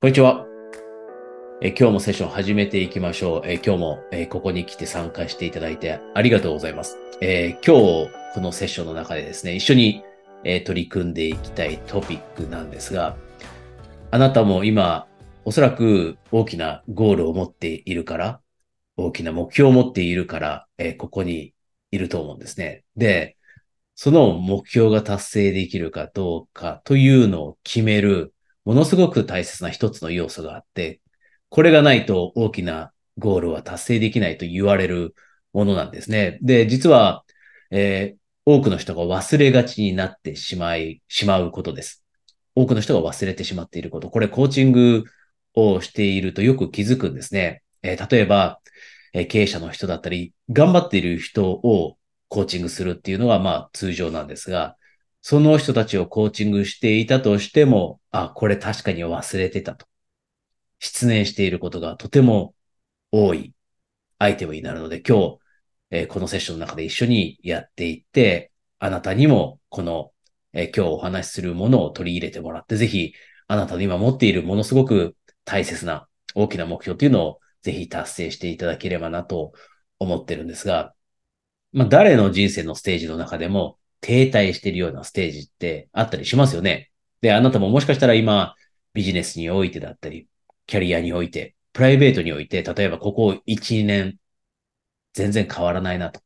こんにちは。え今日もセッション始めていきましょう。え今日も、えここに来て参加していただいてありがとうございます。え今日このセッションの中でですね、一緒に、え取り組んでいきたいトピックなんですが、あなたも今おそらく大きなゴールを持っているから、大きな目標を持っているから、えここにいると思うんですね。で、その目標が達成できるかどうかというのを決めるものすごく大切な一つの要素があって、これがないと大きなゴールは達成できないと言われるものなんですね。で、実は、えー、多くの人が忘れがちになってしまい、しまうことです。多くの人が忘れてしまっていること。これコーチングをしているとよく気づくんですね。えー、例えば、えー、経営者の人だったり、頑張っている人をコーチングするっていうのはまあ通常なんですが、その人たちをコーチングしていたとしても、あ、これ確かに忘れてたと。失念していることがとても多いアイテムになるので、今日、えー、このセッションの中で一緒にやっていって、あなたにもこの、えー、今日お話しするものを取り入れてもらって、ぜひ、あなたの今持っているものすごく大切な大きな目標というのをぜひ達成していただければなと思ってるんですが、まあ、誰の人生のステージの中でも、停滞してるようなステージってあったりしますよね。で、あなたももしかしたら今、ビジネスにおいてだったり、キャリアにおいて、プライベートにおいて、例えばここ1、年、全然変わらないなと。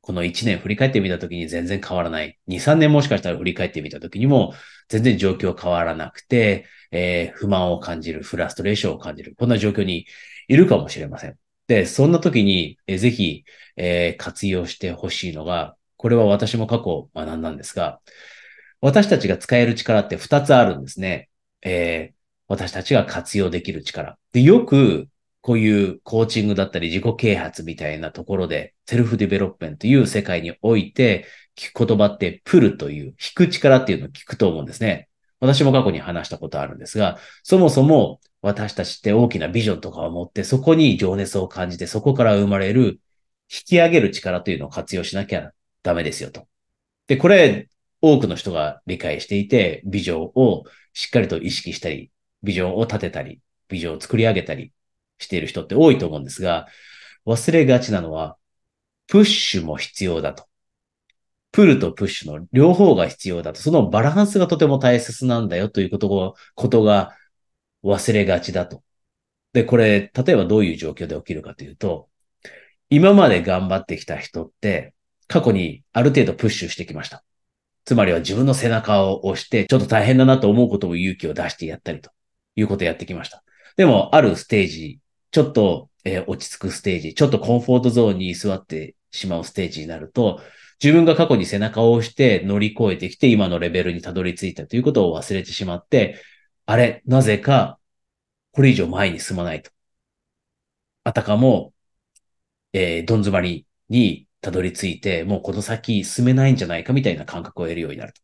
この1年振り返ってみたときに全然変わらない。2、3年もしかしたら振り返ってみたときにも全然状況変わらなくて、えー、不満を感じる、フラストレーションを感じる。こんな状況にいるかもしれません。で、そんな時に、えー、ぜひ、えー、活用してほしいのが、これは私も過去学んだんですが、私たちが使える力って2つあるんですね。えー、私たちが活用できる力。で、よくこういうコーチングだったり自己啓発みたいなところで、 self development という世界において聞く言葉って pull という、引く力っていうのを聞くと思うんですね。私も過去に話したことあるんですが、そもそも私たちって大きなビジョンとかを持って、そこに情熱を感じて、そこから生まれる引き上げる力というのを活用しなきゃダメですよと。で、これ、多くの人が理解していて、ビジョンをしっかりと意識したり、ビジョンを立てたり、ビジョンを作り上げたりしている人って多いと思うんですが、忘れがちなのは、プッシュも必要だと。プルとプッシュの両方が必要だと。そのバランスがとても大切なんだよということを、ことが忘れがちだと。で、これ、例えばどういう状況で起きるかというと、今まで頑張ってきた人って、過去にある程度プッシュしてきました。つまりは自分の背中を押して、ちょっと大変だなと思うことも勇気を出してやったりということをやってきました。でも、あるステージ、ちょっと、えー、落ち着くステージ、ちょっとコンフォートゾーンに座ってしまうステージになると、自分が過去に背中を押して乗り越えてきて今のレベルにたどり着いたということを忘れてしまって、あれ、なぜか、これ以上前に進まないと。あたかも、えー、どん詰まりにたどり着いて、もうこの先進めないんじゃないかみたいな感覚を得るようになると。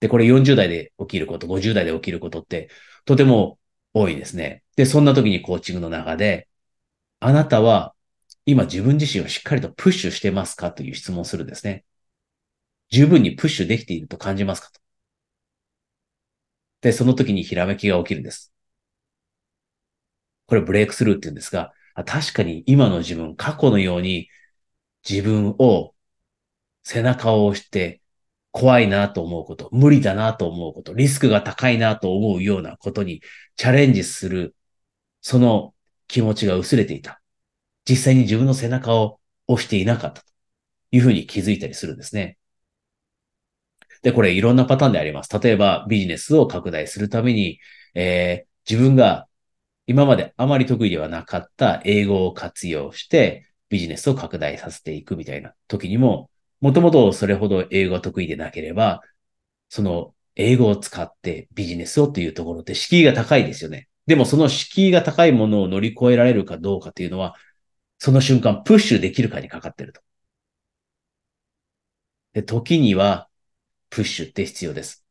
で、これ40代で起きること、50代で起きることって、とても多いですね。で、そんな時にコーチングの中で、あなたは今自分自身をしっかりとプッシュしてますかという質問をするんですね。十分にプッシュできていると感じますかと。で、その時にひらめきが起きるんです。これブレイクスルーって言うんですが、確かに今の自分、過去のように自分を背中を押して怖いなと思うこと、無理だなと思うこと、リスクが高いなと思うようなことにチャレンジする、その気持ちが薄れていた。実際に自分の背中を押していなかったというふうに気づいたりするんですね。で、これいろんなパターンであります。例えばビジネスを拡大するために、えー、自分が今まであまり得意ではなかった英語を活用して、ビジネスを拡大させていくみたいな時にも、もともとそれほど英語が得意でなければ、その英語を使ってビジネスをというところで敷居が高いですよね。でもその敷居が高いものを乗り越えられるかどうかというのは、その瞬間プッシュできるかにかかってると。で、時にはプッシュって必要です。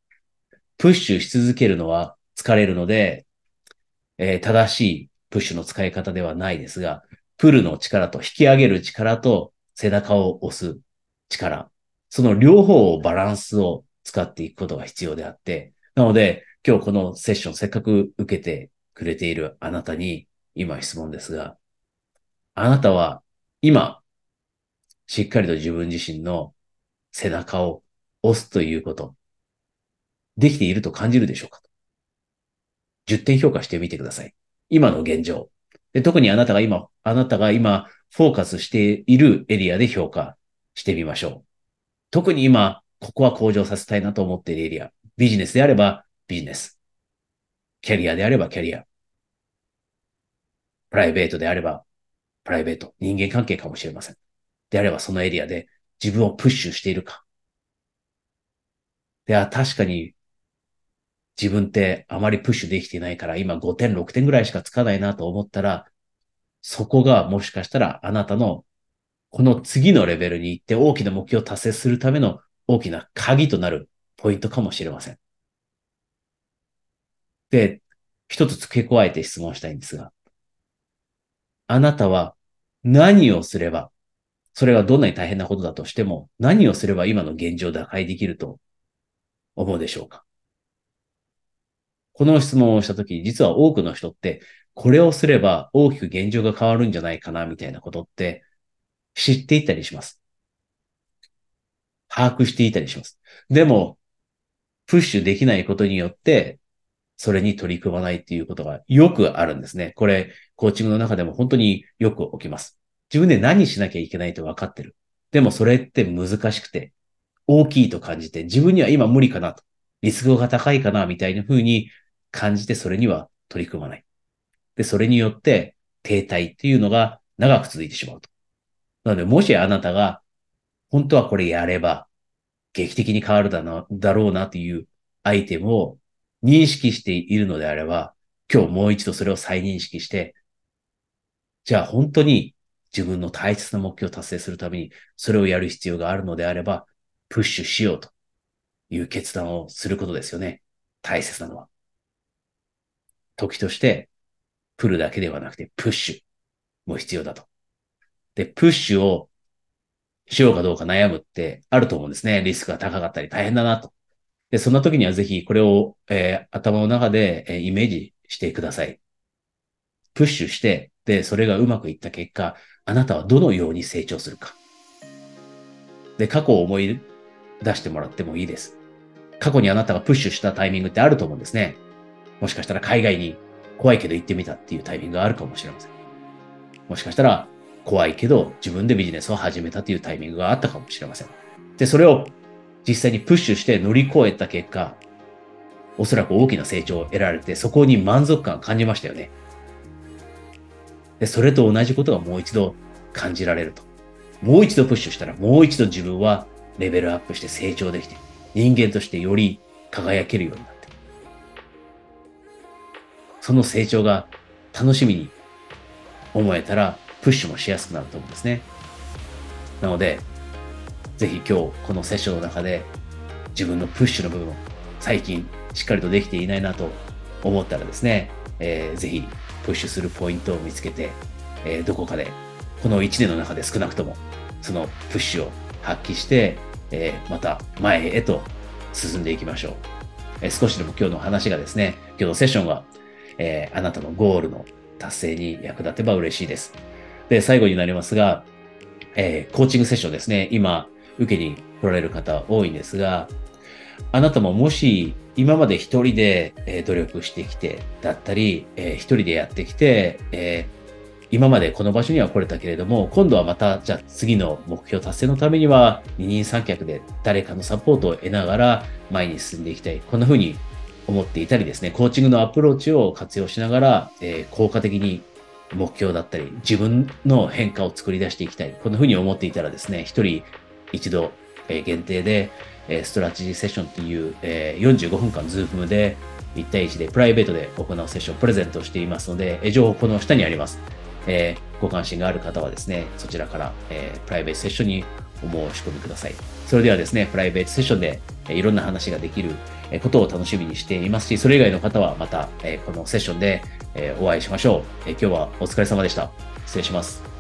プッシュし続けるのは疲れるので、えー、正しいプッシュの使い方ではないですが、プルの力と引き上げる力と背中を押す力。その両方をバランスを使っていくことが必要であって、なので今日このセッションせっかく受けてくくれているあなたに今質問ですが、あなたは今、しっかりと自分自身の背中を押すということ、できていると感じるでしょうか ?10 点評価してみてください。今の現状。で特にあなたが今、あなたが今フォーカスしているエリアで評価してみましょう。特に今、ここは向上させたいなと思っているエリア。ビジネスであればビジネス。キャリアであればキャリア。プライベートであればプライベート。人間関係かもしれません。であればそのエリアで自分をプッシュしているか。では確かに自分ってあまりプッシュできてないから今5点、6点ぐらいしかつかないなと思ったら、そこがもしかしたらあなたのこの次のレベルに行って大きな目標を達成するための大きな鍵となるポイントかもしれません。で、一つ付け加えて質問したいんですが、あなたは何をすれば、それがどんなに大変なことだとしても、何をすれば今の現状を打開できると思うでしょうか？この質問をしたとき、実は多くの人って、これをすれば大きく現状が変わるんじゃないかな、みたいなことって知っていたりします。把握していたりします。でも、プッシュできないことによって、それに取り組まないっていうことがよくあるんですね。これ、コーチングの中でも本当によく起きます。自分で何しなきゃいけないと分かってる。でもそれって難しくて、大きいと感じて、自分には今無理かなと、リスクが高いかな、みたいな風に感じて、それには取り組まない。で、それによって停滞っていうのが長く続いてしまうと。なので、もしあなたが、本当はこれやれば、劇的に変わるだな、だろうなというアイテムを認識しているのであれば、今日もう一度それを再認識して、じゃあ本当に自分の大切な目標を達成するためにそれをやる必要があるのであれば、プッシュしようという決断をすることですよね。大切なのは。時として、プルだけではなくてプッシュも必要だと。で、プッシュをしようかどうか悩むってあると思うんですね。リスクが高かったり大変だなと。で、そんな時にはぜひこれを、えー、頭の中で、えー、イメージしてください。プッシュして、で、それがうまくいった結果、あなたはどのように成長するか。で、過去を思い出してもらってもいいです。過去にあなたがプッシュしたタイミングってあると思うんですね。もしかしたら海外に怖いけど行ってみたっていうタイミングがあるかもしれません。もしかしたら怖いけど自分でビジネスを始めたっていうタイミングがあったかもしれません。で、それを実際にプッシュして乗り越えた結果、おそらく大きな成長を得られて、そこに満足感を感じましたよね。で、それと同じことがもう一度感じられると。もう一度プッシュしたら、もう一度自分はレベルアップして成長できて、人間としてより輝けるようになって。その成長が楽しみに思えたら、プッシュもしやすくなると思うんですね。なので、ぜひ今日このセッションの中で自分のプッシュの部分、最近しっかりとできていないなと思ったらですね、えー、ぜひプッシュするポイントを見つけて、えー、どこかでこの1年の中で少なくともそのプッシュを発揮して、えー、また前へと進んでいきましょう。えー、少しでも今日の話がですね、今日のセッションが、えー、あなたのゴールの達成に役立てば嬉しいです。で、最後になりますが、えー、コーチングセッションですね。今、受けに来られる方多いんですが、あなたももし今まで一人で、え努力してきてだったり、えー、一人でやってきて、え、今までこの場所には来れたけれども、今度はまた、じゃあ次の目標達成のためには、二人三脚で誰かのサポートを得ながら前に進んでいきたい。こんな風に思っていたりですね、コーチングのアプローチを活用しながら、えー、効果的に目標だったり、自分の変化を作り出していきたい。こんな風に思っていたらですね、一人一度、え限定で、え strategy session っていう、え45分間ズームで1対1でプライベートで行うセッションをプレゼントしていますので、え情報この下にあります。えご関心がある方はですね、そちらから、えプライベートセッションにお申し込みください。それではですね、プライベートセッションで、えいろんな話ができることを楽しみにしていますし、それ以外の方はまた、えこのセッションで、えお会いしましょう、え今日はお疲れ様でした。失礼します。